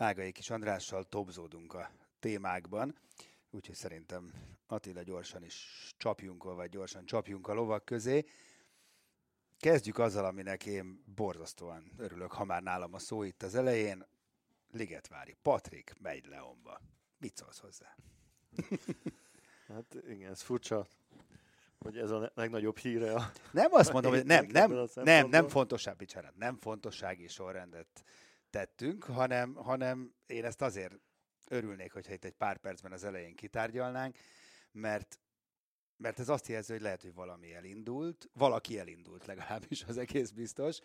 Ágai Kis Andrással tobzódunk a témákban, úgyhogy szerintem Attila gyorsan is csapjunk, vagy gyorsan csapjunk a lovak közé. Kezdjük azzal, aminek én borzasztóan örülök, ha már nálam a szó itt az elején. Ligetvári. Patrik megy Leonba. Mit szólsz hozzá? Hát igen, ez furcsa, hogy ez a legnagyobb híre a... Nem azt mondom, hogy nem, nem, nem, nem fontosság, bocsánat, nem fontossági sorrendet tettünk, hanem, hanem én ezt azért örülnék, hogyha itt egy pár percben az elején kitárgyalnánk, mert mert ez azt jelzi, hogy lehet, hogy valami elindult, valaki elindult legalábbis, az egész biztos,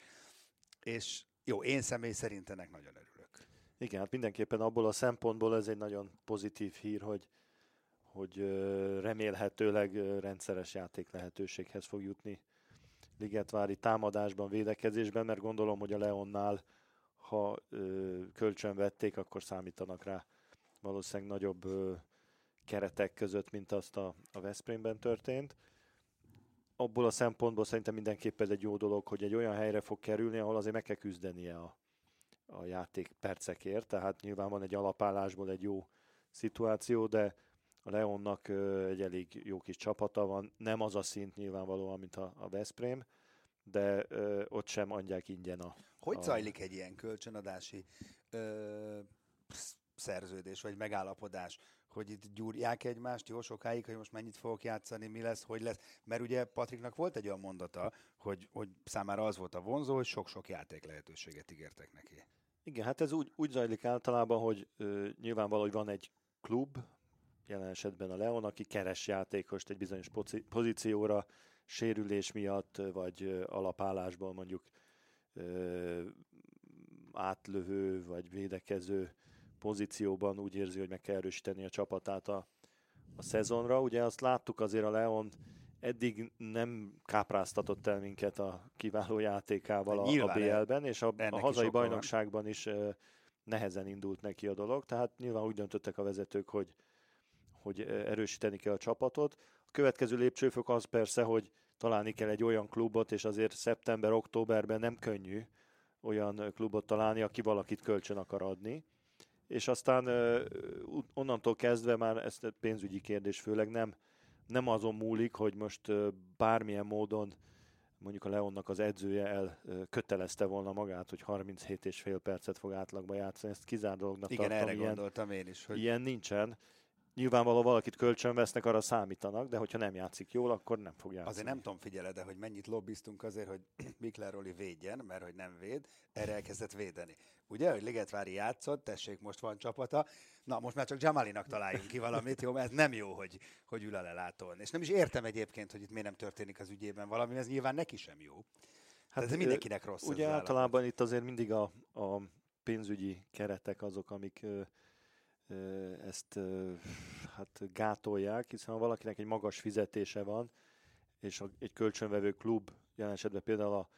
és jó, én személy szerint ennek nagyon örülök. Igen, hát mindenképpen abból a szempontból ez egy nagyon pozitív hír, hogy, hogy remélhetőleg rendszeres játék lehetőséghez fog jutni Ligetvári támadásban, védekezésben, mert gondolom, hogy a Leonnál, ha ö, kölcsön vették, akkor számítanak rá valószínűleg nagyobb ö, keretek között, mint azt a, a Veszprémben történt. Abból a szempontból szerintem mindenképpen egy jó dolog, hogy egy olyan helyre fog kerülni, ahol azért meg kell küzdenie a, a játék percekért, tehát nyilván van egy alapállásból egy jó szituáció, de a Leonnak ö, egy elég jó kis csapata van, nem az a szint nyilvánvalóan, mint a, a Veszprém, de ö, ott sem adják ingyen a... Hogy a, zajlik egy ilyen kölcsönadási ö, sz- szerződés, vagy megállapodás, hogy itt gyúrják egymást jó sokáig, hogy most mennyit fogok játszani, mi lesz, hogy lesz. Mert ugye Patriknak volt egy olyan mondata, hogy, hogy számára az volt a vonzó, hogy sok-sok játék lehetőséget ígértek neki. Igen, hát ez úgy, úgy zajlik általában, hogy ö, nyilvánvaló, hogy van egy klub, jelen esetben a Leon, aki keres játékost egy bizonyos pozícióra, sérülés miatt, vagy alapállásból mondjuk ö, átlövő, vagy védekező pozícióban úgy érzi, hogy meg kell erősíteni a csapatát a, a szezonra. Ugye azt láttuk azért a Leon eddig nem kápráztatott el minket a kiváló játékával a, a Nyilván BL-ben, és a, a hazai van. bajnokságban is ö, nehezen indult neki a dolog, tehát nyilván úgy döntöttek a vezetők, hogy, hogy erősíteni kell a csapatot. A következő lépcsőfok az persze, hogy találni kell egy olyan klubot, és azért szeptember-októberben nem könnyű olyan klubot találni, aki valakit kölcsön akar adni. És aztán onnantól kezdve már ez pénzügyi kérdés főleg nem, nem azon múlik, hogy most bármilyen módon mondjuk a Leonnak az edzője el kötelezte volna magát, hogy 37 és fél percet fog átlagba játszani. Ezt kizár dolognak Igen, tartom. erre ilyen, gondoltam én is, hogy ilyen nincsen. Nyilvánvaló valakit kölcsön vesznek, arra számítanak, de hogyha nem játszik jól, akkor nem fog játszani. Azért nem tudom, figyeled, de hogy mennyit lobbiztunk azért, hogy Mikler Roli védjen, mert hogy nem véd, erre elkezdett védeni. Ugye, hogy Ligetvári játszott, tessék, most van csapata, na most már csak Jamalinak találjunk ki valamit, jó, mert ez nem jó, hogy, hogy ül a lelátón. És nem is értem egyébként, hogy itt miért nem történik az ügyében valami, ez nyilván neki sem jó. Hát ez mindenkinek rossz. Ugye általában itt azért mindig a, a pénzügyi keretek azok, amik ezt hát gátolják, hiszen ha valakinek egy magas fizetése van, és egy kölcsönvevő klub, jelen esetben például a,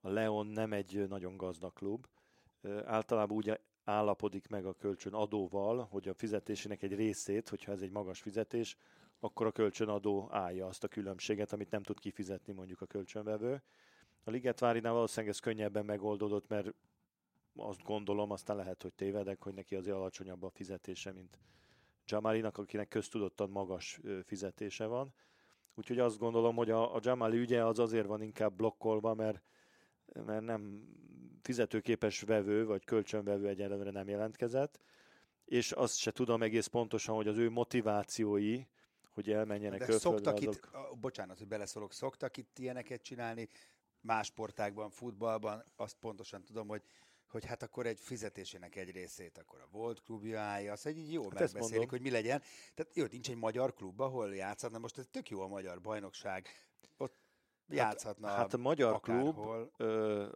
a Leon nem egy nagyon gazdag klub, általában úgy állapodik meg a kölcsön adóval, hogy a fizetésének egy részét, hogyha ez egy magas fizetés, akkor a kölcsönadó állja azt a különbséget, amit nem tud kifizetni mondjuk a kölcsönvevő. A Ligetvárinál valószínűleg ez könnyebben megoldódott, mert azt gondolom, aztán lehet, hogy tévedek, hogy neki azért alacsonyabb a fizetése, mint Jamalinak, akinek köztudottan magas fizetése van. Úgyhogy azt gondolom, hogy a, a Jamali ügye az azért van inkább blokkolva, mert, mert nem fizetőképes vevő, vagy kölcsönvevő egyelőre nem jelentkezett, és azt se tudom egész pontosan, hogy az ő motivációi, hogy elmenjenek De szoktak azok... itt, a- bocsánat, hogy beleszólok, szoktak itt ilyeneket csinálni, más sportákban, futballban, azt pontosan tudom, hogy hogy hát akkor egy fizetésének egy részét akkor a volt klubja állja, azt hogy így jól Hát megbeszélik, hogy mi legyen. Tehát jó, nincs egy magyar klub, ahol játszhatna, most ez tök jó a magyar bajnokság, ott játszhatna Hát a magyar akárhol. klub, ö,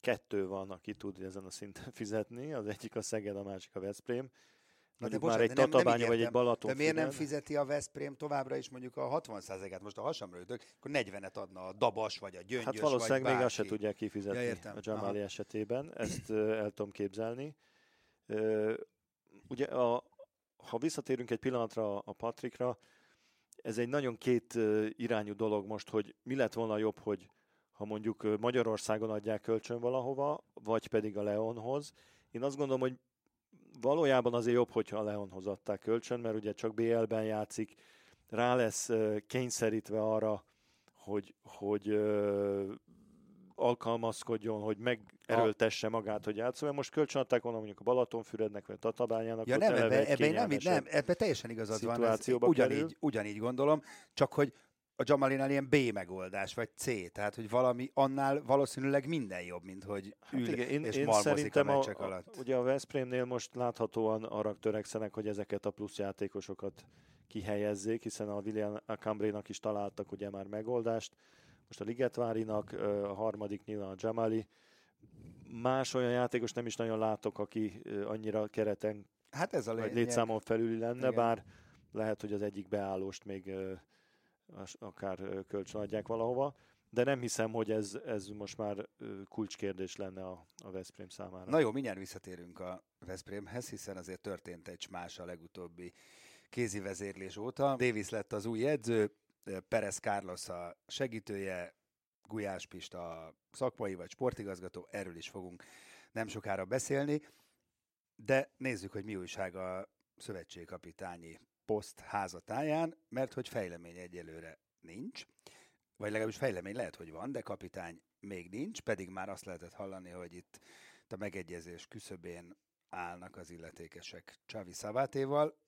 kettő van, aki tud ezen a szinten fizetni, az egyik a Szeged, a másik a Veszprém. Na de Mondjuk már bocsánat, egy Tatabánya vagy egy. Balaton. De miért nem fizeti a Veszprém továbbra is mondjuk a 60%-át? Most a hasamra ütök, akkor 40-et adna a Dabas, vagy a Gyöngyös, Hát valószínűleg vagy még azt se tudják kifizetni Ja, értem. a Jamali Aha. esetében, ezt el tudom képzelni. Ugye, a, ha visszatérünk egy pillanatra a Patrikra, ez egy nagyon két irányú dolog most, hogy mi lett volna jobb, hogy ha mondjuk Magyarországon adják kölcsön valahova, vagy pedig a Leonhoz. Én azt gondolom, hogy valójában azért jobb, hogyha a Leonhoz adták kölcsön, mert ugye csak BL-ben játszik, rá lesz kényszerítve arra, hogy, hogy ö, alkalmazkodjon, hogy megerőltesse magát, hogy játszol. Mert most kölcsönadták volna mondjuk a Balatonfürednek, vagy a Tatabányának. Ja nem, ebbe, ebbe, nem, nem, ebbe teljesen igazad van. Ez ugyanígy, ugyanígy gondolom, csak hogy a Jamalinál ilyen B megoldás, vagy C, tehát hogy valami annál valószínűleg minden jobb, mint hogy Hát ül igen, én, és én malmozik szerintem a a, meccsek a, alatt. ugye a Veszprémnél most láthatóan arra törekszenek, hogy ezeket a plusz játékosokat kihelyezzék, hiszen a William Cambrénak is találtak ugye már megoldást. Most a Ligetvárinak, a harmadik nyilván a Jamali. Más olyan játékos nem is nagyon látok, aki annyira kereten Hát ez a vagy lényeg. létszámon felüli lenne, Igen. bár lehet, hogy az egyik beállóst még akár kölcsön adják valahova, de nem hiszem, hogy ez, ez most már kulcskérdés lenne a, a Veszprém számára. Na jó, mindjárt visszatérünk a Veszprémhez, hiszen azért történt egy más a legutóbbi kézi vezérlés óta. Davis lett az új edző, Perez Carlos a segítője, Gulyás Pista a szakmai vagy sportigazgató, erről is fogunk nem sokára beszélni. De nézzük, hogy mi újság a szövetségkapitányi poszt házatáján, mert hogy fejlemény egyelőre nincs, vagy legalábbis fejlemény lehet, hogy van, de kapitány még nincs, pedig már azt lehetett hallani, hogy itt a megegyezés küszöbén állnak az illetékesek Csavi Szavátéval,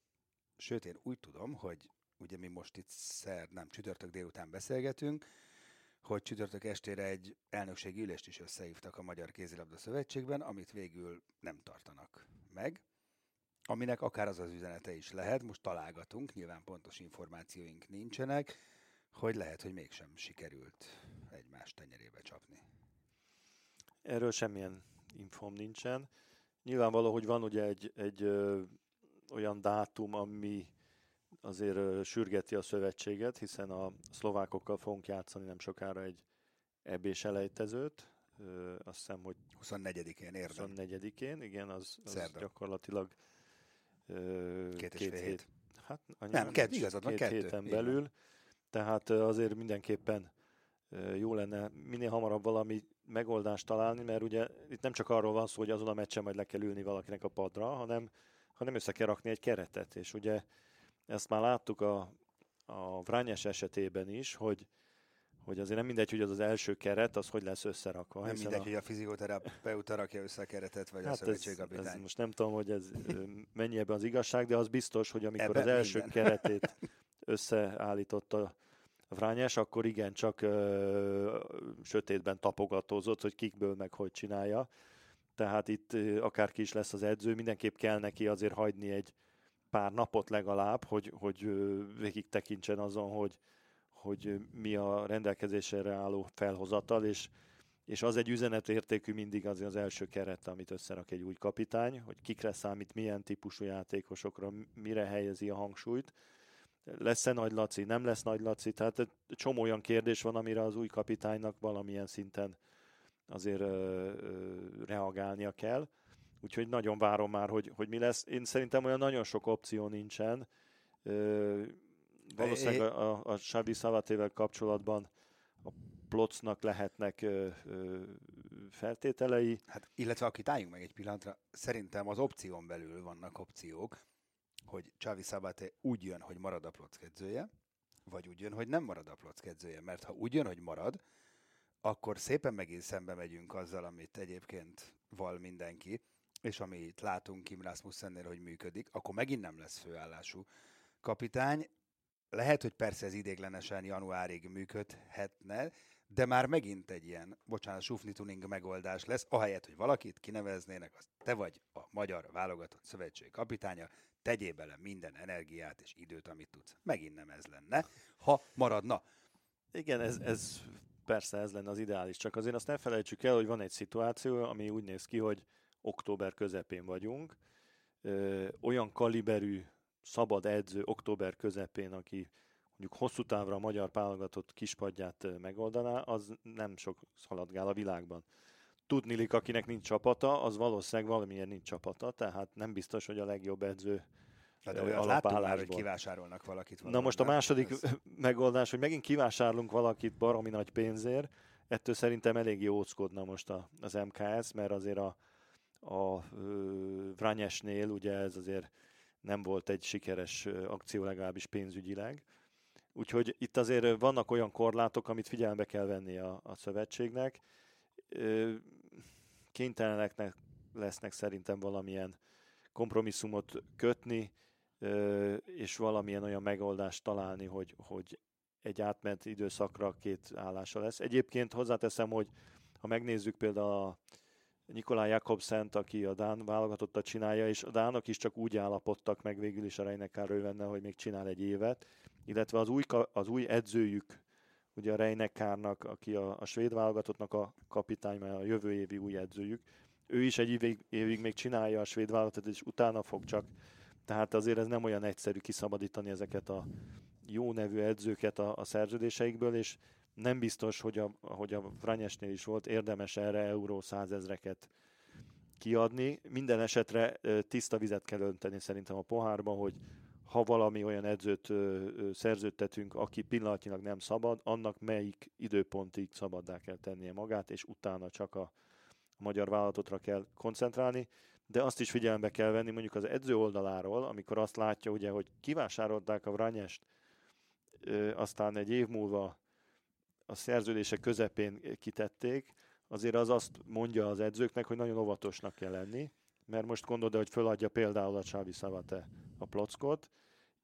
sőt én úgy tudom, hogy ugye mi most itt szer, nem, csütörtök délután beszélgetünk, hogy csütörtök estére egy elnökségi ülést is összehívtak a Magyar Kézilabda Szövetségben, amit végül nem tartanak meg, aminek akár az az üzenete is lehet, most találgatunk, nyilván pontos információink nincsenek, hogy lehet, hogy mégsem sikerült egymás tenyerébe csapni. Erről semmilyen infom nincsen. Nyilvánvaló, hogy van ugye egy, egy ö, olyan dátum, ami azért ö, sürgeti a szövetséget, hiszen a szlovákokkal fogunk játszani nem sokára egy EB-s elejtezőt. Ö, azt hiszem, hogy 24-én érdem. 24-én, igen, az, az Szerda. gyakorlatilag Két és fél hét. Hát, annyi Nem, kett- igazad két kettő, héten belül. Tehát azért mindenképpen jó lenne minél hamarabb valami megoldást találni, mert ugye itt nem csak arról van szó, hogy azon a meccsen majd le kell ülni valakinek a padra, hanem, hanem össze kell rakni egy keretet, és ugye ezt már láttuk a, a Vrányes esetében is, hogy, hogy azért nem mindegy, hogy az az első keret, az hogy lesz összerakva. Nem mindegy, a, hogy a fizioterapeuta rakja össze a keretet, vagy a Hát ez, ez most nem tudom, hogy ez mennyi ebben az igazság, de az biztos, hogy amikor Ebben az első minden. keretét összeállította Vrányás, akkor igen, csak ö, sötétben tapogatózott, hogy kikből meg hogy csinálja. Tehát itt ö, akárki is lesz az edző, mindenképp kell neki azért hagyni egy pár napot legalább, hogy, hogy ö, végig tekintsen azon, hogy, hogy mi a rendelkezésre álló felhozatal, és és az egy üzenetértékű mindig az az első keret, amit összerak egy új kapitány, hogy kikre számít, milyen típusú játékosokra, mire helyezi a hangsúlyt. Lesz-e Nagy Laci, nem lesz Nagy Laci, tehát csomó olyan kérdés van, amire az új kapitánynak valamilyen szinten azért ö, ö, reagálnia kell. Úgyhogy nagyon várom már, hogy, hogy mi lesz. Én szerintem olyan nagyon sok opció nincsen. Valószínűleg a, a, a Xavi Szavatével kapcsolatban a Plocnak lehetnek ö, ö, feltételei. Hát, illetve akit álljunk meg egy pillanatra, szerintem az opción belül vannak opciók, hogy Csavi Szabate úgy jön, hogy marad a Plock edzője, vagy úgy jön, hogy nem marad a Plock edzője. Mert ha úgy jön, hogy marad, akkor szépen megint szembe megyünk azzal, amit egyébként val mindenki, és amit látunk Kim Rasmussennél, hogy működik, akkor megint nem lesz főállású kapitány. Lehet, hogy persze ez idéglenesen januárig működhetne, de már megint egy ilyen, bocsánat, sufni tuning megoldás lesz, ahelyett, hogy valakit kineveznének, az te vagy a magyar válogatott szövetség kapitánya, tegyél bele minden energiát és időt, amit tudsz. Megint nem ez lenne, ha maradna. Igen, ez, ez persze ez lenne az ideális, csak azért azt ne felejtsük el, hogy van egy szituáció, ami úgy néz ki, hogy október közepén vagyunk, ö, olyan kaliberű szabad edző október közepén, aki mondjuk hosszú távra a magyar pálogatott kispadját megoldaná, az nem sok szaladgál a világban. Tudnilik, akinek nincs csapata, az valószínűleg valamiért nincs csapata, tehát nem biztos, hogy a legjobb edző Na de olyat láttunk már, hogy kivásárolnak valakit. Na most a második ez... megoldás, hogy megint kivásárlunk valakit baromi nagy pénzért, ettől szerintem elég óckodna most a, az MKS, mert azért a, a Vranyesnél ugye ez azért nem volt egy sikeres akció legalábbis pénzügyileg. Úgyhogy itt azért vannak olyan korlátok, amit figyelembe kell venni a, a szövetségnek. Kénytelenek lesznek szerintem valamilyen kompromisszumot kötni, és valamilyen olyan megoldást találni, hogy, hogy egy átment időszakra két állása lesz. Egyébként hozzáteszem, hogy ha megnézzük például a Nikolaj Jakobszent, aki a Dán válogatottat csinálja, és a Dánok is csak úgy állapodtak meg végül is a Reinekár Rövenne, hogy még csinál egy évet, illetve az új, az új edzőjük, ugye a Reinekárnak, aki a, a svéd válogatottnak a kapitány, mert a jövő évi új edzőjük, ő is egy évig, évig még csinálja a svéd válogatot, és utána fog csak. Tehát azért ez nem olyan egyszerű kiszabadítani ezeket a jó nevű edzőket a, a szerződéseikből, és nem biztos, hogy a, hogy a Vranyesnél is volt érdemes erre euró százezreket kiadni. Minden esetre tiszta vizet kell önteni szerintem a pohárba, hogy ha valami olyan edzőt szerződtetünk, aki pillanatnyilag nem szabad, annak melyik időpontig szabaddá kell tennie magát, és utána csak a magyar vállalatotra kell koncentrálni, de azt is figyelembe kell venni mondjuk az edző oldaláról, amikor azt látja, ugye, hogy kivásárolták a Vranyest, aztán egy év múlva a szerződése közepén kitették, azért az azt mondja az edzőknek, hogy nagyon óvatosnak kell lenni, mert most gondolod, hogy föladja például a Csávi Szavate a plockot,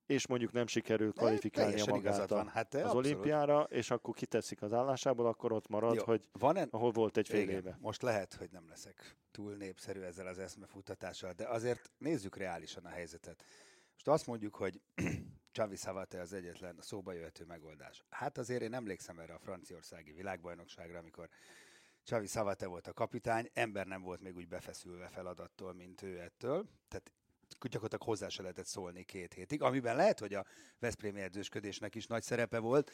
és mondjuk nem sikerül kvalifikálni a magát van. Hát, az abszolút. olimpiára, és akkor kiteszik az állásából, akkor ott marad, Jó, hogy van en... ahol volt egy fél Igen, éve. Most lehet, hogy nem leszek túl népszerű ezzel az eszmefuttatással, de azért nézzük reálisan a helyzetet. Most azt mondjuk, hogy Csavi Szavate az egyetlen szóba jöhető megoldás. Hát azért én emlékszem erre a franciaországi világbajnokságra, amikor Csavi Szavate volt a kapitány, ember nem volt még úgy befeszülve feladattól, mint ő ettől. Tehát gyakorlatilag hozzá se lehetett szólni két hétig, amiben lehet, hogy a Veszprémi edzősködésnek is nagy szerepe volt.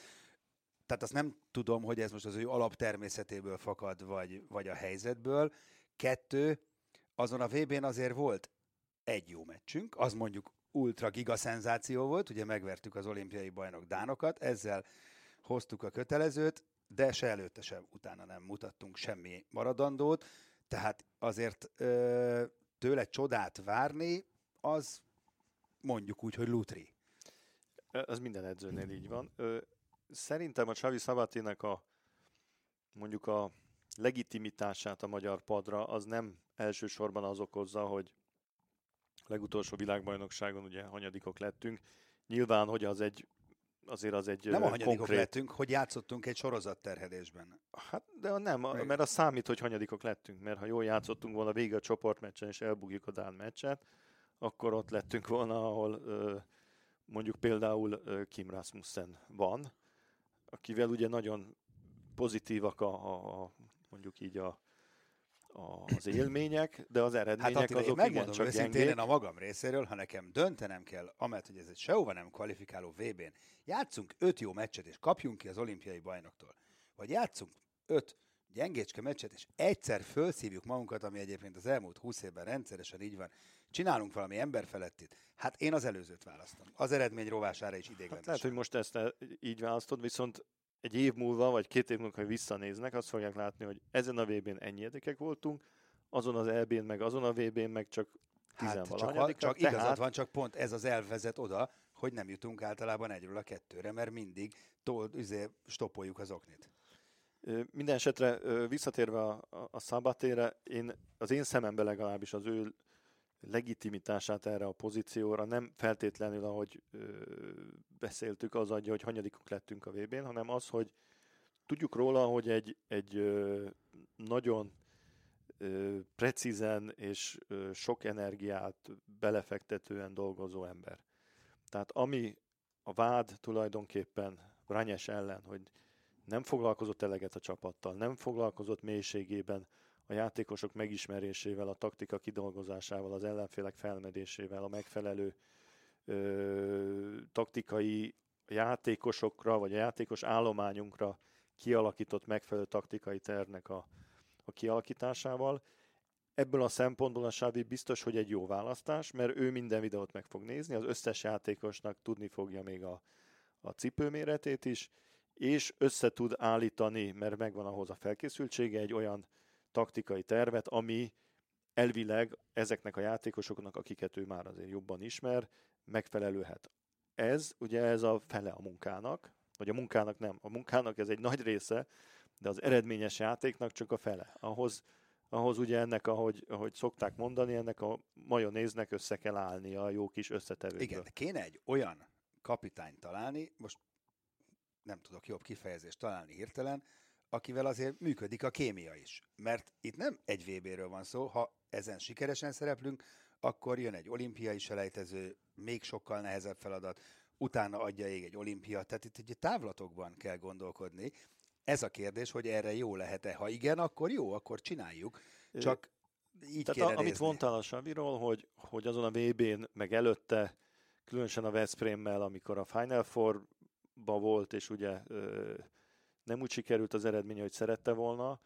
Tehát azt nem tudom, hogy ez most az ő alaptermészetéből fakad, vagy, vagy a helyzetből. Kettő, azon a VB-n azért volt egy jó meccsünk, az mondjuk ultra giga szenzáció volt, ugye megvertük az olimpiai bajnok Dánokat, ezzel hoztuk a kötelezőt, de se előtte, se utána nem mutattunk semmi maradandót, tehát azért ö, tőle csodát várni, az mondjuk úgy, hogy lutri. Ez minden edzőnél így van. Ö, szerintem a Csavi Szabatinek a mondjuk a legitimitását a magyar padra az nem elsősorban az okozza, hogy legutolsó világbajnokságon ugye hanyadikok lettünk. Nyilván, hogy az egy azért az egy Nem a hanyadikok konkrét... lettünk, hogy játszottunk egy sorozatterhelésben. Hát, de nem, Meg... mert az számít, hogy hanyadikok lettünk, mert ha jól játszottunk volna végig a csoportmeccsen, és elbukjuk a Dán meccset, akkor ott lettünk volna, ahol mondjuk például Kim Rasmussen van, akivel ugye nagyon pozitívak a, a, a mondjuk így a az élmények, de az eredmények hát Attila, azok igen csak őszintén én a magam részéről, ha nekem döntenem kell, amellett, hogy ez egy sehova nem kvalifikáló VB-n, játszunk öt jó meccset, és kapjunk ki az olimpiai bajnoktól, vagy játszunk öt gyengécske meccset, és egyszer felszívjuk magunkat, ami egyébként az elmúlt húsz évben rendszeresen így van, csinálunk valami emberfelettit, hát én az előzőt választom. Az eredmény rovására is idéglenes. Hát lehet, hogy most ezt így választod, viszont egy év múlva, vagy két év múlva, ha visszanéznek, azt fogják látni, hogy ezen a VB-n ennyi érdekek voltunk, azon az EB-n, meg azon a VB-n, meg csak Hát csak, csak tehát... igazad van, csak pont ez az elvezet oda, hogy nem jutunk általában egyről a kettőre, mert mindig tol, üzé, stopoljuk az oknit. Minden esetre visszatérve a, a, a Szabatére, én, az én szememben legalábbis az ő legitimitását erre a pozícióra nem feltétlenül, ahogy ö, beszéltük, az adja, hogy hanyadikuk lettünk a VB-n, hanem az, hogy tudjuk róla, hogy egy, egy nagyon ö, precízen és sok energiát belefektetően dolgozó ember. Tehát ami a vád tulajdonképpen Rányes ellen, hogy nem foglalkozott eleget a csapattal, nem foglalkozott mélységében a játékosok megismerésével, a taktika kidolgozásával, az ellenfélek felmedésével, a megfelelő ö, taktikai játékosokra, vagy a játékos állományunkra kialakított megfelelő taktikai tervnek a, a kialakításával. Ebből a szempontból a Xavi biztos, hogy egy jó választás, mert ő minden videót meg fog nézni, az összes játékosnak tudni fogja még a, a cipőméretét is, és össze tud állítani, mert megvan ahhoz a felkészültsége, egy olyan taktikai tervet, ami elvileg ezeknek a játékosoknak, akiket ő már azért jobban ismer, megfelelőhet. Ez ugye ez a fele a munkának, vagy a munkának nem, a munkának ez egy nagy része, de az eredményes játéknak csak a fele. Ahhoz, ahhoz ugye ennek, ahogy, ahogy szokták mondani, ennek a majonéznek össze kell állni a jó kis összetevőkből. Igen, de kéne egy olyan kapitányt találni, most nem tudok jobb kifejezést találni hirtelen, akivel azért működik a kémia is. Mert itt nem egy VB-ről van szó, ha ezen sikeresen szereplünk, akkor jön egy olimpiai selejtező, még sokkal nehezebb feladat, utána adja ég egy olimpia, tehát itt egy távlatokban kell gondolkodni. Ez a kérdés, hogy erre jó lehet-e. Ha igen, akkor jó, akkor csináljuk. Csak így Tehát a, amit mondtál a Saviról, hogy, hogy azon a VB-n, meg előtte, különösen a Veszprémmel, amikor a Final Four-ba volt, és ugye ö, nem úgy sikerült az eredmény, hogy szerette volna,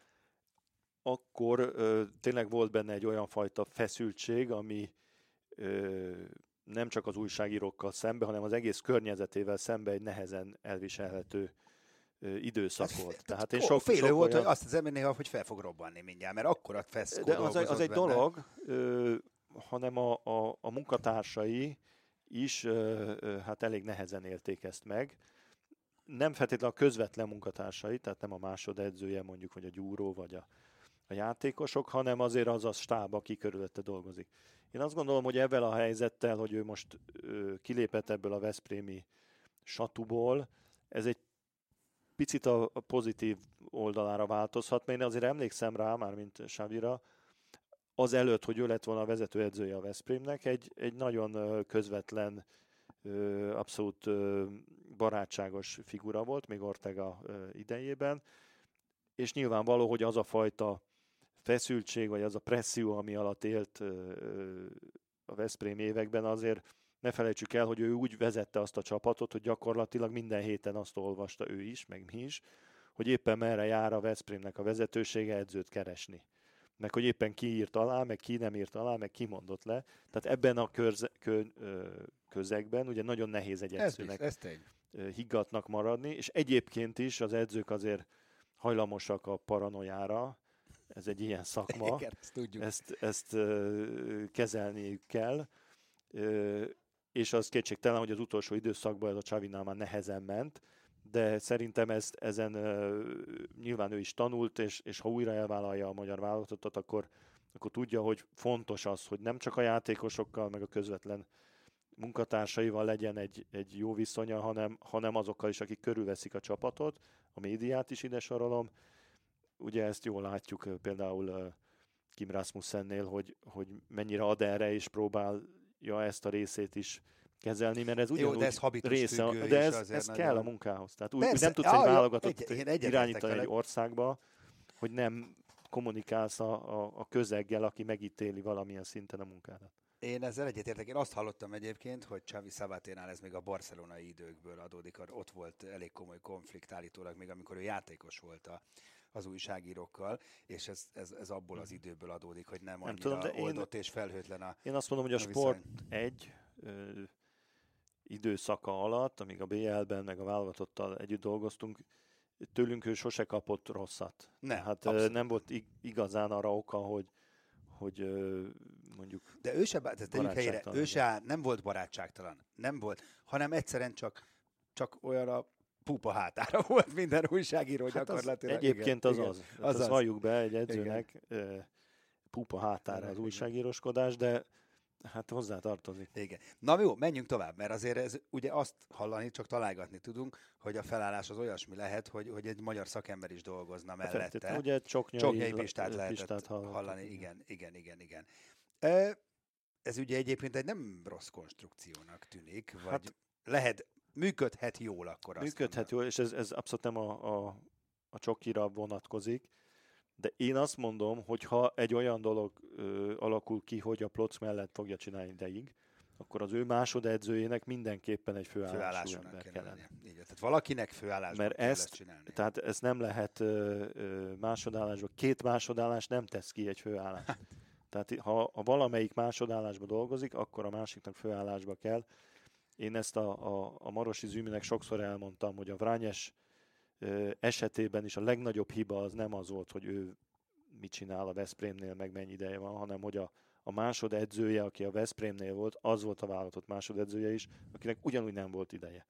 akkor ö, tényleg volt benne egy olyan fajta feszültség, ami ö, nem csak az újságírókkal szembe, hanem az egész környezetével szembe egy nehezen elviselhető időszak ez volt. Tehát én sok, félő sok volt, olyan... hogy azt az ember néha, hogy fel fog robbanni mindjárt, mert akkor a fesz De az, az egy benne. dolog, ö, hanem a, a, a munkatársai is ö, ö, hát elég nehezen élték ezt meg nem feltétlenül a közvetlen munkatársai, tehát nem a másodedzője mondjuk, vagy a gyúró, vagy a, a játékosok, hanem azért az a stáb, aki körülötte dolgozik. Én azt gondolom, hogy ebben a helyzettel, hogy ő most ö, kilépett ebből a Veszprémi satuból, ez egy picit a, pozitív oldalára változhat, mert én azért emlékszem rá, már mint Savira, az előtt, hogy ő lett volna a vezetőedzője a Veszprémnek, egy, egy nagyon közvetlen abszolút barátságos figura volt, még Ortega idejében, és nyilvánvaló, hogy az a fajta feszültség, vagy az a presszió, ami alatt élt a Veszprém években, azért ne felejtsük el, hogy ő úgy vezette azt a csapatot, hogy gyakorlatilag minden héten azt olvasta ő is, meg mi is, hogy éppen merre jár a Veszprémnek a vezetősége edzőt keresni. Meg hogy éppen ki írt alá, meg ki nem írt alá, meg ki mondott le. Tehát ebben a körze, kö, közegben ugye nagyon nehéz egy edzőnek ez, ez higgatnak maradni, és egyébként is az edzők azért hajlamosak a paranoiára, ez egy ilyen szakma, Igen, ezt, tudjuk. ezt, ezt kezelniük kell, és az kétségtelen, hogy az utolsó időszakban ez a Csavinál már nehezen ment, de szerintem ezt, ezen nyilván ő is tanult, és, és ha újra elvállalja a magyar válogatottat, akkor, akkor tudja, hogy fontos az, hogy nem csak a játékosokkal, meg a közvetlen munkatársaival legyen egy, egy jó viszonya, hanem, hanem azokkal is, akik körülveszik a csapatot, a médiát is ide sorolom. Ugye ezt jól látjuk például Kim Rasmussennél, hogy, hogy mennyire ad erre, és próbálja ezt a részét is kezelni, mert ez ugyanúgy Jó, de ez része, de ez, ez nagyon... kell a munkához. Tehát úgy, nem tudsz egy válogatott egy, irányítani egy országba, hogy nem kommunikálsz a, a, a közeggel, aki megítéli valamilyen szinten a munkádat. Én ezzel egyetértek. Én azt hallottam egyébként, hogy Xavi Szabáténál ez még a barcelonai időkből adódik, ott volt elég komoly konflikt állítólag, még amikor ő játékos volt a, az újságírókkal, és ez, ez, ez abból az időből adódik, hogy nem, nem annyira tudom, de oldott én, és felhőtlen a Én azt mondom, hogy a, a sport egy ö, időszaka alatt, amíg a BL-ben meg a válogatottal együtt dolgoztunk, tőlünk ő sose kapott rosszat. Ne, hát abszolút. nem volt igazán arra oka, hogy hogy mondjuk De ő se, tehát helyre, ő se nem volt barátságtalan, nem volt, hanem egyszerűen csak, csak olyan a pupa hátára volt minden újságíró Hát az gyakorlatilag. egyébként igen, az igen. az. Hát Az azt az. valljuk be egy edzőnek ö, pupa hátára Igen, az igen. újságíroskodás, de hát hozzá tartozik. Igen. Na jó, menjünk tovább, mert azért ez ugye azt hallani, csak találgatni tudunk, hogy a felállás az olyasmi lehet, hogy, hogy egy magyar szakember is dolgozna mellette. Feltétlenül, ugye csoknyai, Csoknyai Pistát lehetett Pistát hallani, igen, igen, igen, igen. Ez ugye egyébként egy nem rossz konstrukciónak tűnik, vagy Hát- lehet, működhet jól akkor azt Működhet mondom. jól, és ez, ez abszolút nem a, a, a csokira vonatkozik, de én azt mondom, hogy ha egy olyan dolog ö, alakul ki, hogy a Ploc mellett fogja csinálni ideig, akkor az ő másodedzőjének mindenképpen egy főállású ember kell kellene. Így, tehát valakinek főállásban Mert ezt- csinálni. Tehát ezt nem lehet ö, ö, másodállásba, két másodállás nem tesz ki egy főállás. Hát. Tehát ha, ha valamelyik másodállásba dolgozik, akkor a másiknak főállásba kell. Én ezt a, a, a Marosi Züminek sokszor elmondtam, hogy a Vrányes esetében is a legnagyobb hiba az nem az volt, hogy ő mit csinál a Veszprémnél, meg mennyi ideje van, hanem hogy a, a másodedzője, aki a Veszprémnél volt, az volt a válogatott másodedzője is, akinek ugyanúgy nem volt ideje.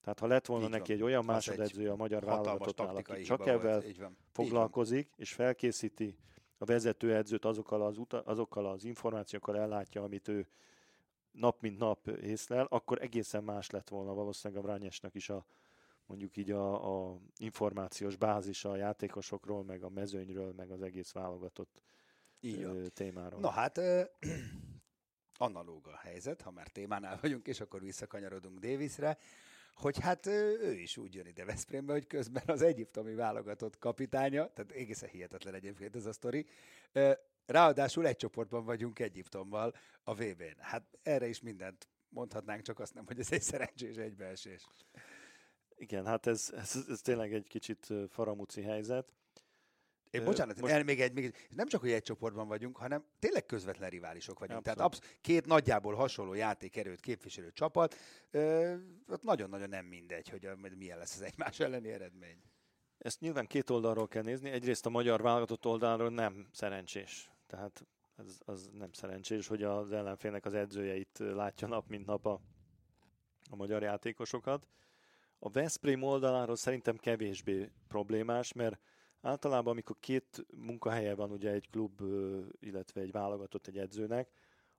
Tehát ha lett volna Így van. neki egy olyan Az egy másodedzője a magyar taktikai aki csak ebben van. Van. foglalkozik, és felkészíti a vezetőedzőt azokkal az, uta, azokkal az információkkal ellátja, amit ő nap mint nap észlel, akkor egészen más lett volna valószínűleg a Vrányesnek is a mondjuk így a, a információs bázisa a játékosokról, meg a mezőnyről, meg az egész válogatott Így van. témáról. Na hát, analóg a helyzet, ha már témánál vagyunk, és akkor visszakanyarodunk Davisre, hogy hát ő is úgy jön ide Veszprémbe, hogy közben az egyiptomi válogatott kapitánya, tehát egészen hihetetlen egyébként ez a sztori, ráadásul egy csoportban vagyunk Egyiptommal a VB-n. Hát erre is mindent mondhatnánk, csak azt nem, hogy ez egy szerencsés egybeesés. Igen, hát ez, ez, ez tényleg egy kicsit faramuci helyzet. Én bocsánat, most- el még egy, még egy, nem csak, hogy egy csoportban vagyunk, hanem tényleg közvetlen riválisok vagyunk. Tehát Abszolút. absz- két nagyjából hasonló játékerőt képviselő csapat, ö, ott nagyon-nagyon nem mindegy, hogy milyen lesz az egymás elleni eredmény. Ezt nyilván két oldalról kell nézni. Egyrészt a magyar válogatott oldalról nem szerencsés. Tehát ez, az nem szerencsés, hogy az ellenfélnek az edzőjeit látja nap mint nap a, a magyar játékosokat. A Veszprém oldaláról szerintem kevésbé problémás, mert általában, amikor két munkahelye van ugye egy klub, illetve egy válogatott egy edzőnek,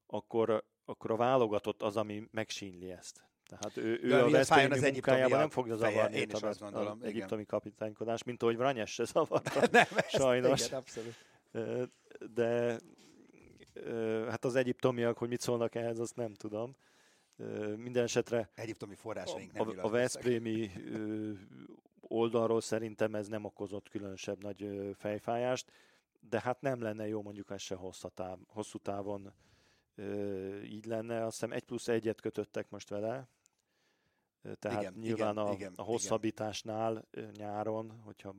akkor, akkor a válogatott az, ami megsínli ezt. Tehát ő, ő De a Veszprémi az munkájában nem fogja zavarni én is azt gondolom, az egyiptomi kapitánykodás, mint ahogy Vranyes se zavarta. Nem, ezt- Sajnos. Igen, abszolút. De hát az egyiptomiak, hogy mit szólnak ehhez, azt nem tudom. Minden esetre Egyiptomi forrásaink a, nem a nyilatkoztak. Veszprémi oldalról szerintem ez nem okozott különösebb nagy fejfájást, de hát nem lenne jó mondjuk ez se hosszú, táv, hosszú távon így lenne. Azt hiszem egy plusz egyet kötöttek most vele, tehát Igen, nyilván igen, a, igen, a hosszabbításnál ö, nyáron, hogyha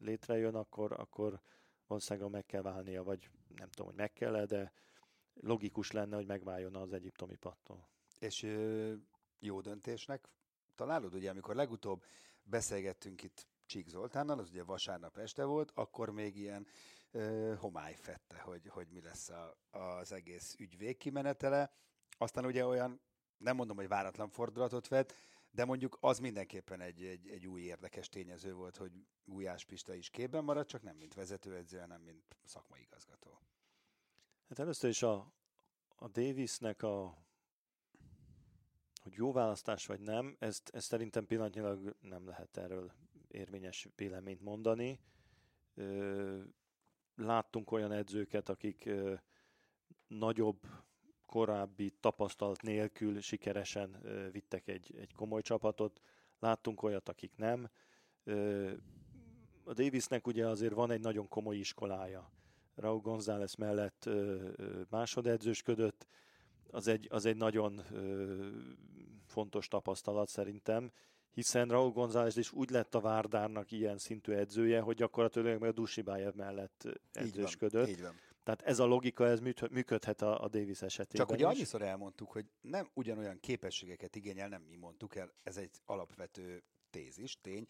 létrejön, akkor, akkor valószínűleg meg kell válnia, vagy nem tudom, hogy meg kell de logikus lenne, hogy megváljon az egyiptomi pattól. És jó döntésnek találod, ugye, amikor legutóbb beszélgettünk itt Csík Zoltánnal, az ugye vasárnap este volt, akkor még ilyen ö, homály fette, hogy, hogy mi lesz a, az egész ügy végkimenetele. Aztán ugye olyan, nem mondom, hogy váratlan fordulatot vett, de mondjuk az mindenképpen egy, egy, egy új érdekes tényező volt, hogy Gulyás Pista is képben maradt, csak nem mint vezetőedző, hanem mint szakmai igazgató. Hát először is a, a Davisnek a hogy jó választás vagy nem, ezt, ezt szerintem pillanatnyilag nem lehet erről érvényes véleményt mondani. Láttunk olyan edzőket, akik nagyobb korábbi tapasztalat nélkül sikeresen vittek egy, egy komoly csapatot. Láttunk olyat, akik nem. A Davisnek ugye azért van egy nagyon komoly iskolája. Raúl González mellett másodedzősködött, az egy, az egy nagyon ö, fontos tapasztalat szerintem, hiszen Raúl González is úgy lett a Várdárnak ilyen szintű edzője, hogy gyakorlatilag a Dusibájev mellett Így van, edzősködött. így van. Tehát ez a logika, ez működhet a, a Davis esetében Csak ugye is. annyiszor elmondtuk, hogy nem ugyanolyan képességeket igényel, nem mi mondtuk el, ez egy alapvető tézis, tény,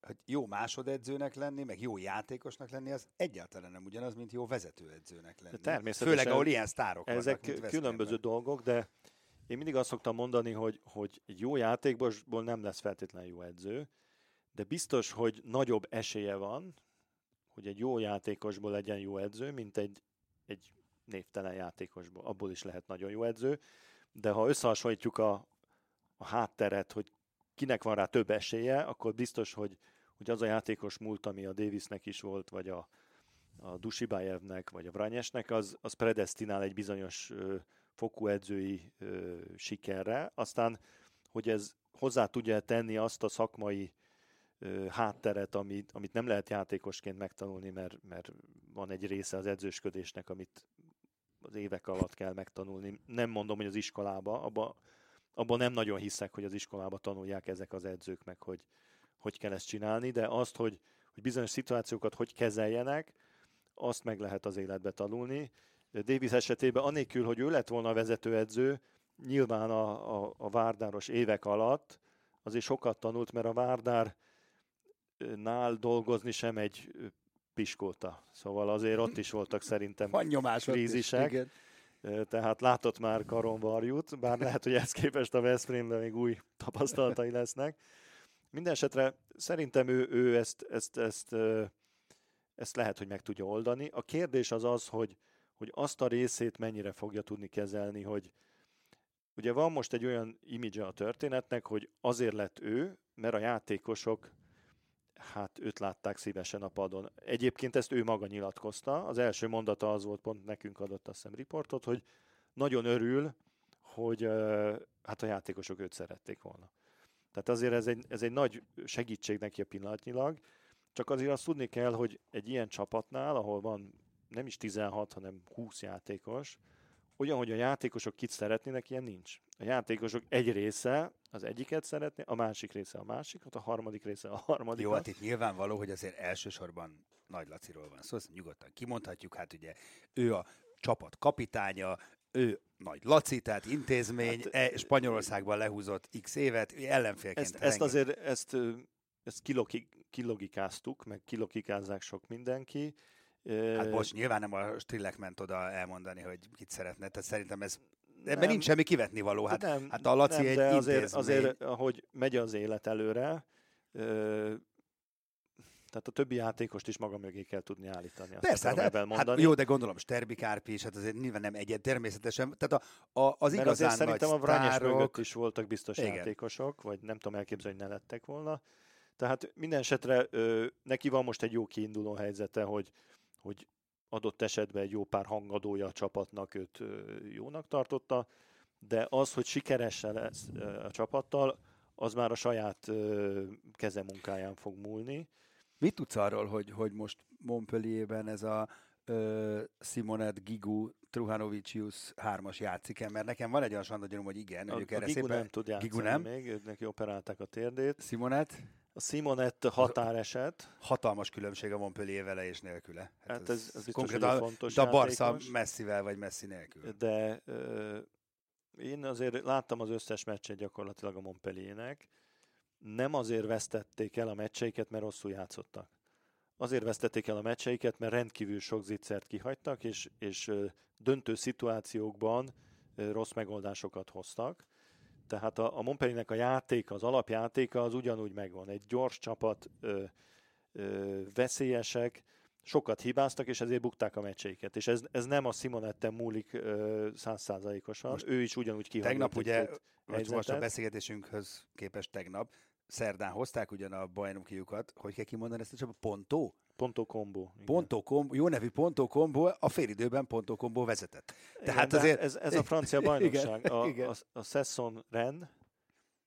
hogy jó másodedzőnek lenni, meg jó játékosnak lenni, az egyáltalán nem ugyanaz, mint jó vezetőedzőnek lenni. természetesen Főleg, ahol ilyen sztárok Ezek vannak, különböző dolgok, de én mindig azt szoktam mondani, hogy, hogy egy jó játékból nem lesz feltétlenül jó edző, de biztos, hogy nagyobb esélye van, hogy egy jó játékosból legyen jó edző, mint egy, egy névtelen játékosból. Abból is lehet nagyon jó edző, de ha összehasonlítjuk a, a hátteret, hogy kinek van rá több esélye, akkor biztos, hogy, hogy az a játékos múlt, ami a Davisnek is volt, vagy a, a Dusibájevnek, vagy a Vranyesnek, az, az predestinál egy bizonyos ö, fokú edzői ö, sikerre. Aztán, hogy ez hozzá tudja tenni azt a szakmai ö, hátteret, amit, amit nem lehet játékosként megtanulni, mert, mert van egy része az edzősködésnek, amit az évek alatt kell megtanulni. Nem mondom, hogy az iskolába, abban abba nem nagyon hiszek, hogy az iskolába tanulják ezek az edzők meg, hogy hogy kell ezt csinálni, de azt, hogy, hogy bizonyos szituációkat hogy kezeljenek, azt meg lehet az életbe tanulni. Davis esetében anélkül, hogy ő lett volna a vezetőedző, nyilván a, a, a Várdáros évek alatt azért sokat tanult, mert a Várdár nál dolgozni sem egy piskóta. Szóval azért ott is voltak szerintem krízisek. Is, tehát látott már Karon Varjút, bár lehet, hogy ezt képest a Veszprémben még új tapasztalatai lesznek. Minden esetre szerintem ő, ő ezt, ezt, ezt, ezt lehet, hogy meg tudja oldani. A kérdés az az, hogy, hogy azt a részét mennyire fogja tudni kezelni, hogy ugye van most egy olyan imidzse a történetnek, hogy azért lett ő, mert a játékosok hát őt látták szívesen a padon. Egyébként ezt ő maga nyilatkozta. Az első mondata az volt, pont nekünk adott azt hiszem riportot, hogy nagyon örül, hogy hát a játékosok őt szerették volna. Tehát azért ez egy, ez egy nagy segítség neki a pillanatnyilag, csak azért azt tudni kell, hogy egy ilyen csapatnál, ahol van nem is 16, hanem 20 játékos, olyan, hogy a játékosok kit szeretnének, ilyen nincs. A játékosok egy része az egyiket szeretné, a másik része a másikat, a harmadik része a harmadikat. Jó, hát itt nyilvánvaló, hogy azért elsősorban Nagy Laciról van szó, szóval ezt nyugodtan kimondhatjuk, hát ugye ő a csapat kapitánya, ő nagy Laci, tehát intézmény, hát, e, Spanyolországban lehúzott x évet, ellenfélként. Ezt, ezt azért, ezt, ezt kilogi, kilogikáztuk, meg kilogikázzák sok mindenki. Hát most nyilván nem a Strillek ment oda elmondani, hogy kit szeretne, tehát szerintem ez Ebben nem, nincs semmi kivetni való. Hát, nem, hát a Laci nem, egy de azért, azért, ahogy megy az élet előre, tehát a többi játékost is maga mögé kell tudni állítani. Azt Persze, hát, hát, hát jó, de gondolom Sterbi Kárpi is, hát azért nyilván nem egyet természetesen. Tehát a, a, az Mert igazán nagy szerintem a Vranyes mögött is voltak biztos Igen. játékosok, vagy nem tudom elképzelni, hogy ne lettek volna. Tehát minden esetre ö, neki van most egy jó kiinduló helyzete, hogy, hogy adott esetben egy jó pár hangadója a csapatnak őt jónak tartotta, de az, hogy sikeres lesz a csapattal, az már a saját kezemunkáján fog múlni. Mit tudsz arról, hogy, hogy most Montpellierben ez a ö, Simonet, Gigu, Truhanovicius hármas játszik Mert nekem van egy olyan sandagyanom, hogy igen. A, a Gigu nem tud játszani Gigu nem. még, neki operálták a térdét. Simonet? A Simonet határeset. Hatalmas különbség a Montpellier vele és nélküle. Hát, hát ez, ez, ez biztos, konkrétan fontos de a Barca messzivel vagy messzi nélkül. De ö, én azért láttam az összes meccset gyakorlatilag a Montpelliernek. Nem azért vesztették el a meccseiket, mert rosszul játszottak. Azért vesztették el a meccseiket, mert rendkívül sok zicsert kihagytak, és, és döntő szituációkban rossz megoldásokat hoztak tehát a, a Montpelliernek a játéka, az alapjátéka az ugyanúgy megvan. Egy gyors csapat, ö, ö, veszélyesek, sokat hibáztak, és ezért bukták a meccseiket. És ez, ez nem a Simonette múlik százszázalékosan, ő is ugyanúgy kihagyott. Tegnap ugye, most a beszélgetésünkhöz képest tegnap, szerdán hozták ugyan a bajnokiukat, hogy kell kimondani ezt a csapat, Pontó? Ponto Combo. Ponto Combo, jó nevű Ponto Combo, a félidőben Ponto Combo vezetett. Tehát igen, azért... Ez, ez a francia bajnokság. Igen, a, igen. a, a Sesson Ren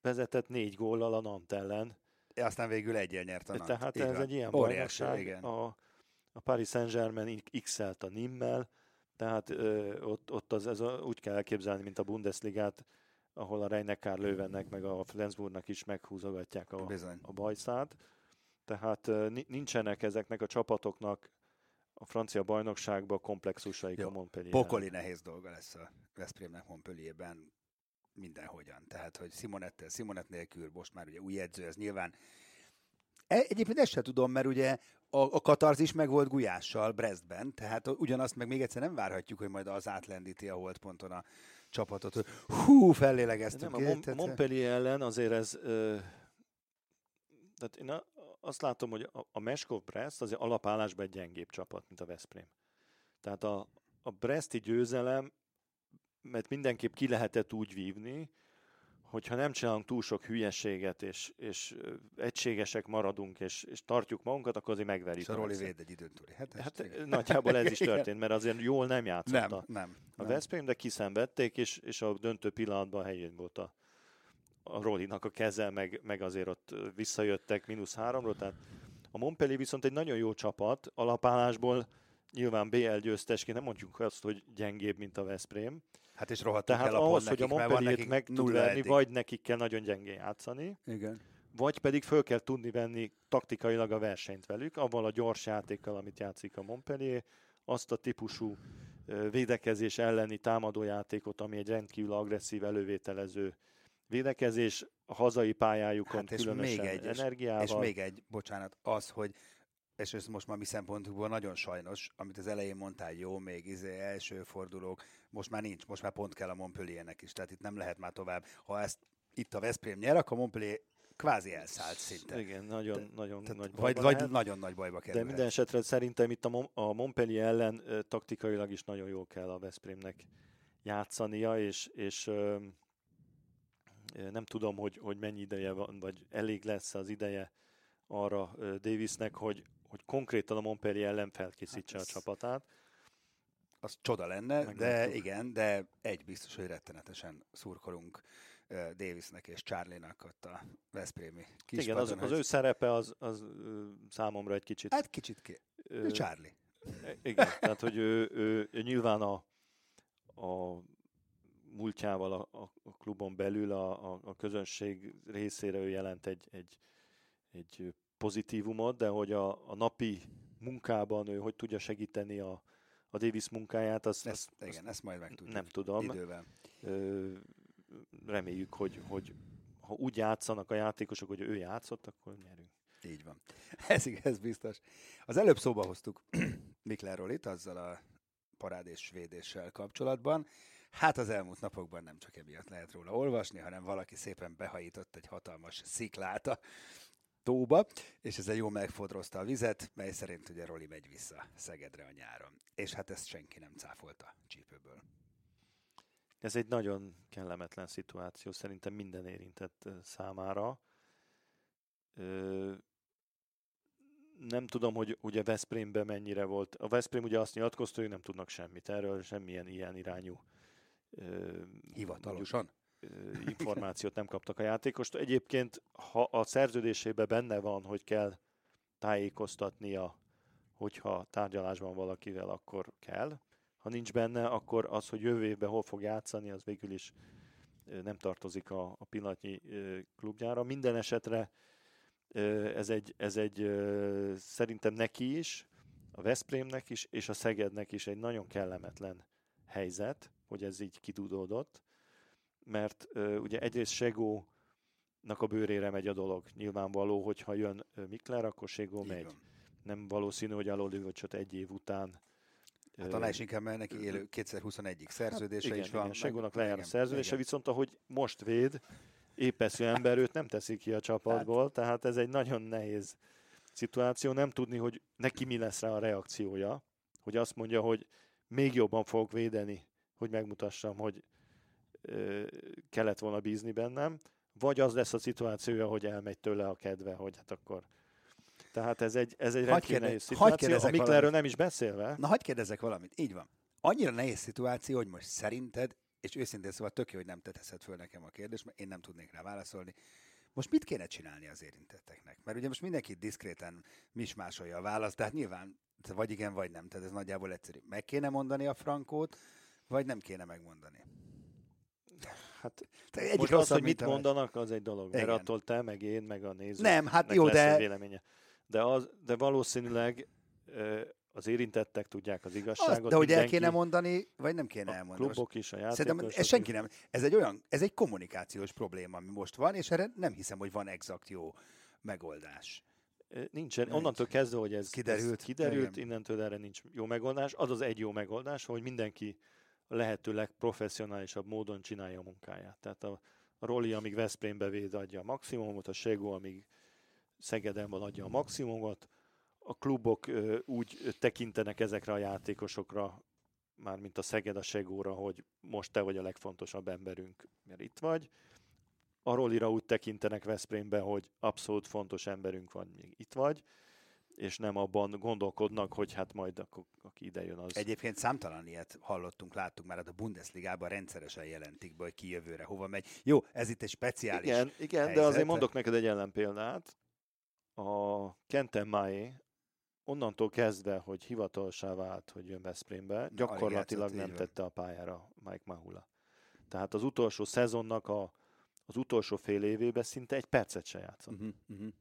vezetett négy góllal a Nant ellen. Aztán végül egyel nyert a Nant. Tehát ez egy ilyen Óriási, bajnokság. Igen. A, a Paris Saint-Germain x-elt a Nimmel, tehát ö, ott, ott az, ez a, úgy kell elképzelni, mint a Bundesligát, ahol a Reinekár Löwennek, meg a Flensburgnak is meghúzogatják a, a bajszát. Tehát nincsenek ezeknek a csapatoknak a francia bajnokságban komplexusaik Jó, a Montpellier. Pokoli nehéz dolga lesz a Veszprémnek Montpellierben mindenhogyan. Tehát, hogy Simonettel, Simonet nélkül, most már ugye új edző, ez nyilván e, Egyébként ezt sem tudom, mert ugye a, a katarzis meg volt Gulyással Brestben, tehát ugyanazt meg még egyszer nem várhatjuk, hogy majd az átlendíti a holdponton a csapatot. Hú, fellélegeztünk. Nem, a Mon- Montpellier ellen azért ez... Ö- tehát én azt látom, hogy a, a Meskov Brest az alapállásban egy gyengébb csapat, mint a Veszprém. Tehát a, a Bresti győzelem, mert mindenképp ki lehetett úgy vívni, hogyha nem csinálunk túl sok hülyeséget, és, és egységesek maradunk, és, és tartjuk magunkat, akkor azért megverjük. És a Roli véd egy időn túli hát, hát nagyjából ez is történt, mert azért jól nem játszott nem, nem, a Veszprém, de kiszenvedték, és, és a döntő pillanatban helyén volt a, a Rolinak a keze, meg, meg azért ott visszajöttek mínusz háromról, tehát a Montpellier viszont egy nagyon jó csapat, alapállásból nyilván BL győztesként nem mondjuk azt, hogy gyengébb, mint a Veszprém, Hát és rohadt Tehát el a ahhoz, hogy a Montpellier-t meg tud verni, vagy nekik kell nagyon gyengén játszani, Igen. vagy pedig föl kell tudni venni taktikailag a versenyt velük, avval a gyors játékkal, amit játszik a Montpellier, azt a típusú védekezés elleni támadójátékot, ami egy rendkívül agresszív elővételező védekezés, a hazai pályájukon hát és különösen még egy, energiával. És, és még egy, bocsánat, az, hogy és ez most már mi szempontunkból nagyon sajnos, amit az elején mondtál, jó, még izé, első fordulók, most már nincs, most már pont kell a Montpelliernek is, tehát itt nem lehet már tovább. Ha ezt itt a Veszprém nyer, akkor Montpellier kvázi elszállt szinte. Igen, nagyon, De, nagyon tehát nagy vagy, vagy lehet, nagyon nagy bajba kerül. De minden esetre szerintem itt a, Mon- a Montpellier ellen uh, taktikailag is nagyon jó kell a Veszprémnek játszania, és, és uh, nem tudom, hogy, hogy mennyi ideje van, vagy elég lesz az ideje arra Davisnek, hogy, hogy konkrétan a Montpellier ellen felkészítse hát a csapatát. Az csoda lenne, Meg de igen, de egy biztos, hogy rettenetesen szurkolunk Davisnek és Charlie-nak ott a Veszprémi kis Igen, az, az ő szerepe az, az számomra egy kicsit... Hát kicsit ki. Uh, Charlie. E, igen, tehát hogy ő, ő, ő nyilván a, a múltjával a, a, a klubon belül a, a, a közönség részére ő jelent egy, egy, egy pozitívumot, de hogy a, a napi munkában ő hogy tudja segíteni a, a Davis munkáját, azt, ezt, azt, igen, ezt majd megtudjuk nem tudom. Idővel. Ö, reméljük, hogy, hogy ha úgy játszanak a játékosok, hogy ő játszott, akkor nyerünk. Így van. Ez, ez biztos. Az előbb szóba hoztuk Mikler Rolit azzal a parádés svédéssel kapcsolatban. Hát az elmúlt napokban nem csak emiatt lehet róla olvasni, hanem valaki szépen behajított egy hatalmas sziklát a tóba, és ezzel jól megfodrozta a vizet, mely szerint ugye Roli megy vissza Szegedre a nyáron. És hát ezt senki nem cáfolta csípőből. Ez egy nagyon kellemetlen szituáció szerintem minden érintett számára. nem tudom, hogy ugye Veszprémben mennyire volt. A Veszprém ugye azt nyilatkozta, hogy nem tudnak semmit erről, semmilyen ilyen irányú Hivatalosan? információt nem kaptak a játékost. Egyébként, ha a szerződésében benne van, hogy kell tájékoztatnia, hogyha tárgyalásban valakivel, akkor kell. Ha nincs benne, akkor az, hogy jövő évben hol fog játszani, az végül is nem tartozik a, a pillanatnyi klubjára. Minden esetre ez egy, ez egy szerintem neki is, a Veszprémnek is, és a Szegednek is egy nagyon kellemetlen helyzet, hogy ez így kidudódott mert uh, ugye egyrészt Segónak a bőrére megy a dolog. Nyilvánvaló, hogyha jön Mikler, akkor Segó megy. Van. Nem valószínű, hogy Alolivöcsöt egy év után Hát talán is inkább, mert neki élő 2021-ig szerződése hát, igen, is van. Igen, Segónak lejár a szerződése, igen. viszont ahogy most véd, épeszű ember őt nem teszik ki a csapatból, hát. tehát ez egy nagyon nehéz szituáció, nem tudni, hogy neki mi lesz rá a reakciója, hogy azt mondja, hogy még jobban fogok védeni, hogy megmutassam, hogy kellett volna bízni bennem, vagy az lesz a szituációja, hogy elmegy tőle a kedve, hogy hát akkor... Tehát ez egy, ez egy rendkívül nehéz szituáció, a Miklerről nem is beszélve. Na, hagyd kérdezek valamit. Így van. Annyira nehéz szituáció, hogy most szerinted, és őszintén szóval tök jó, hogy nem teteszed föl nekem a kérdést, mert én nem tudnék rá válaszolni. Most mit kéne csinálni az érintetteknek? Mert ugye most mindenki diszkréten mismásolja a választ, tehát nyilván vagy igen, vagy nem. Tehát ez nagyjából egyszerű. Meg kéne mondani a frankót, vagy nem kéne megmondani. Hát egy most az, hogy mit mondanak, az egy dolog, mert Igen. attól te, meg én, meg a néző. Nem, hát jó, de... Véleménye. De, az, de valószínűleg az érintettek tudják az igazságot. Az, de hogy el kéne mondani, vagy nem kéne a elmondani. klubok is, a Szerintem ez senki nem. Ez egy olyan, ez egy kommunikációs probléma, ami most van, és erre nem hiszem, hogy van exakt jó megoldás. Nincsen. Nincs. Onnantól kezdve, hogy ez kiderült, ez kiderült innentől erre nincs jó megoldás. Az az egy jó megoldás, hogy mindenki lehető legprofessionálisabb módon csinálja a munkáját. Tehát a, a Roli, amíg Veszprémbe véd, adja a maximumot, a Sego, amíg Szegeden van adja a maximumot, a klubok úgy tekintenek ezekre a játékosokra, már mint a Szeged a Segóra, hogy most te vagy a legfontosabb emberünk, mert itt vagy. A Rolira úgy tekintenek Veszprémbe, hogy abszolút fontos emberünk van, még itt vagy és nem abban gondolkodnak, hogy hát majd akkor, aki ide jön az. Egyébként számtalan ilyet hallottunk, láttuk már, hát a Bundesligában rendszeresen jelentik be, hogy ki jövőre hova megy. Jó, ez itt egy speciális Igen, igen helyzet. de azért mondok neked egy ellenpéldát. A Kenten Mai onnantól kezdve, hogy hivatalosá vált, hogy jön Veszprémbe, gyakorlatilag nem tette a pályára Mike Mahula. Tehát az utolsó szezonnak a, az utolsó fél évében szinte egy percet se játszott. Uh-huh, uh-huh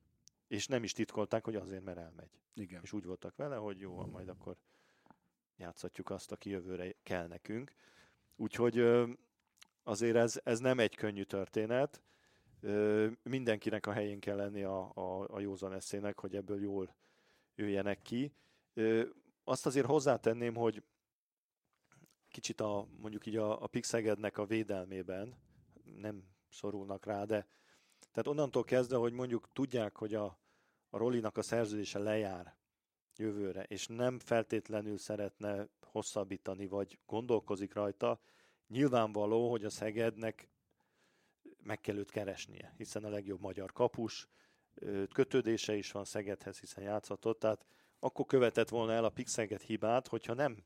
és nem is titkolták, hogy azért, mert elmegy. Igen. És úgy voltak vele, hogy jó, majd akkor játszhatjuk azt, aki jövőre kell nekünk. Úgyhogy azért ez, ez nem egy könnyű történet. Mindenkinek a helyén kell lenni a, a, a józan eszének, hogy ebből jól jöjjenek ki. Azt azért hozzátenném, hogy kicsit a, mondjuk így a, a Pixegednek a védelmében nem szorulnak rá, de tehát onnantól kezdve, hogy mondjuk tudják, hogy a, a Rolinak a szerződése lejár jövőre, és nem feltétlenül szeretne hosszabbítani, vagy gondolkozik rajta, nyilvánvaló, hogy a Szegednek meg kell őt keresnie, hiszen a legjobb magyar kapus, kötődése is van Szegedhez, hiszen játszhatott, tehát akkor követett volna el a Pixeget hibát, hogyha nem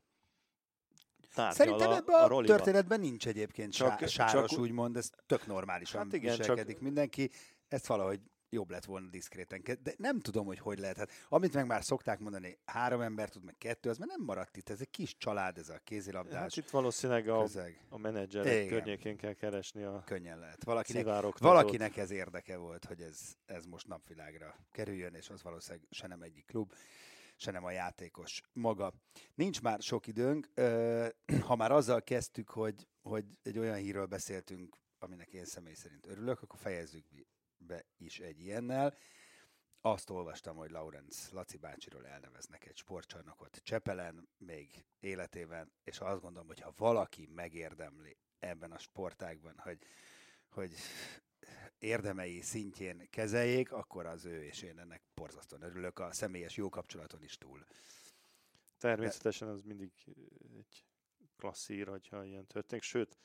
Szerintem ebben a, a történetben nincs egyébként csak, sáros, csak, úgymond, ez tök normálisan hát igen, viselkedik csak, mindenki. Ezt valahogy jobb lett volna diszkréten. De nem tudom, hogy hogy lehet. Hát, amit meg már szokták mondani, három ember tud, meg kettő, az már nem maradt itt. Ez egy kis család, ez a kézilabdás. Hát itt valószínűleg a, a menedzserek Igen. környékén kell keresni a Könnyen lehet. Valakinek, valakinek ez érdeke volt, hogy ez, ez most napvilágra kerüljön, és az valószínűleg se nem egyik klub, se nem a játékos maga. Nincs már sok időnk. Ha már azzal kezdtük, hogy, hogy egy olyan hírről beszéltünk, aminek én személy szerint örülök, akkor fejezzük be is egy ilyennel. Azt olvastam, hogy Laurenz Laci bácsiról elneveznek egy sportcsarnokot Csepelen még életében, és azt gondolom, hogy ha valaki megérdemli ebben a sportágban, hogy, hogy érdemei szintjén kezeljék, akkor az ő, és én ennek borzasztóan örülök a személyes jó kapcsolaton is túl. Természetesen az mindig egy klasszír, hogyha ilyen történik, sőt,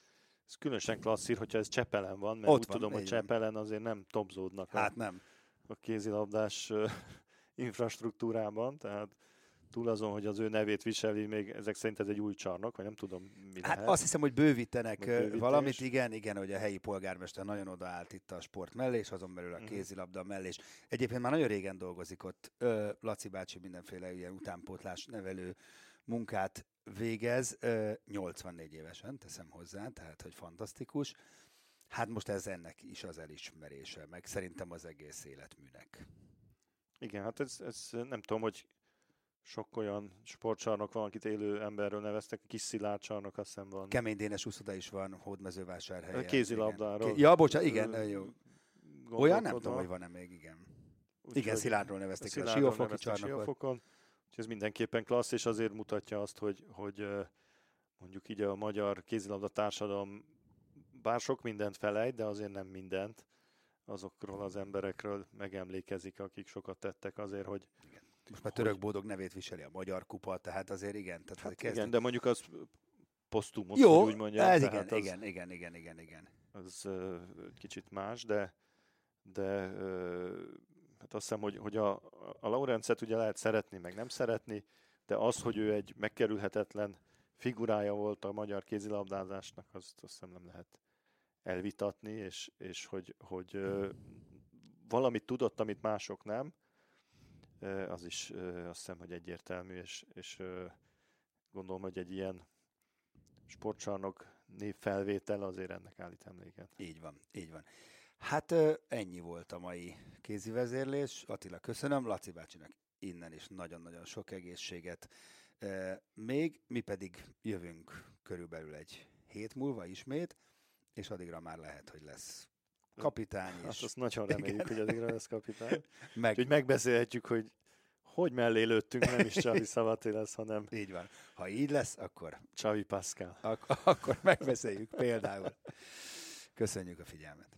ez különösen klasszír, hogyha ez Csepelen van, mert Ott úgy van, tudom, hogy Csepelen azért nem topzódnak hát a, nem. a kézilabdás infrastruktúrában, tehát túl azon, hogy az ő nevét viseli, még ezek szerint ez egy új csarnok, vagy nem tudom, mi Hát lehet. azt hiszem, hogy bővítenek valamit, igen, igen, hogy a helyi polgármester nagyon odaállt itt a sport mellé, és azon belül a mhm. kézilabda mellé, és egyébként már nagyon régen dolgozik ott Laci bácsi mindenféle ilyen utánpótlás nevelő munkát végez, 84 évesen teszem hozzá, tehát hogy fantasztikus. Hát most ez ennek is az elismerése, meg szerintem az egész életműnek. Igen, hát ez, ez nem tudom, hogy sok olyan sportcsarnok van, akit élő emberről neveztek, kis szilárd csarnok, azt hiszem van. Kemény Dénes úszoda is van, Hódmezővásárhelyen. Kézilabdáról. Igen. Ja, bocsánat, igen, jó. Olyan nem tudom, hogy van-e még, igen. Úgy igen, Szilárdról nevezték a Siófoki csarnokot. Úgyhogy ez mindenképpen klassz, és azért mutatja azt, hogy, hogy mondjuk így a magyar kézilabda társadalom bár sok mindent felejt, de azért nem mindent azokról az emberekről megemlékezik, akik sokat tettek azért, hogy... Igen. Most már Török Bódog nevét viseli a Magyar Kupa, tehát azért igen. Tehát hát kezd... igen, de mondjuk az posztumot, Jó, úgy mondják. Ez igen, az, igen, igen, igen, igen, igen. Az uh, kicsit más, de, de uh, Hát azt hiszem, hogy, hogy a, a Laurencet ugye lehet szeretni, meg nem szeretni, de az, hogy ő egy megkerülhetetlen figurája volt a magyar kézilabdázásnak, azt, azt hiszem nem lehet elvitatni, és, és hogy, hogy ö, valamit tudott, amit mások nem, ö, az is ö, azt hiszem, hogy egyértelmű, és, és ö, gondolom, hogy egy ilyen sportcsarnok névfelvétel azért ennek állít emléket. Így van, így van. Hát ennyi volt a mai kézi vezérlés. Attila, köszönöm. Laci bácsinak innen is nagyon-nagyon sok egészséget. Még mi pedig jövünk körülbelül egy hét múlva ismét, és addigra már lehet, hogy lesz kapitány is. Azt, azt nagyon reméljük, Igen. hogy addigra lesz kapitány. Meg... Úgyhogy megbeszélhetjük, hogy hogy mellé lőttünk, nem is Csavi Szavati lesz, hanem... Így van. Ha így lesz, akkor... Csavi Pascal. Ak- akkor megbeszéljük például. Köszönjük a figyelmet.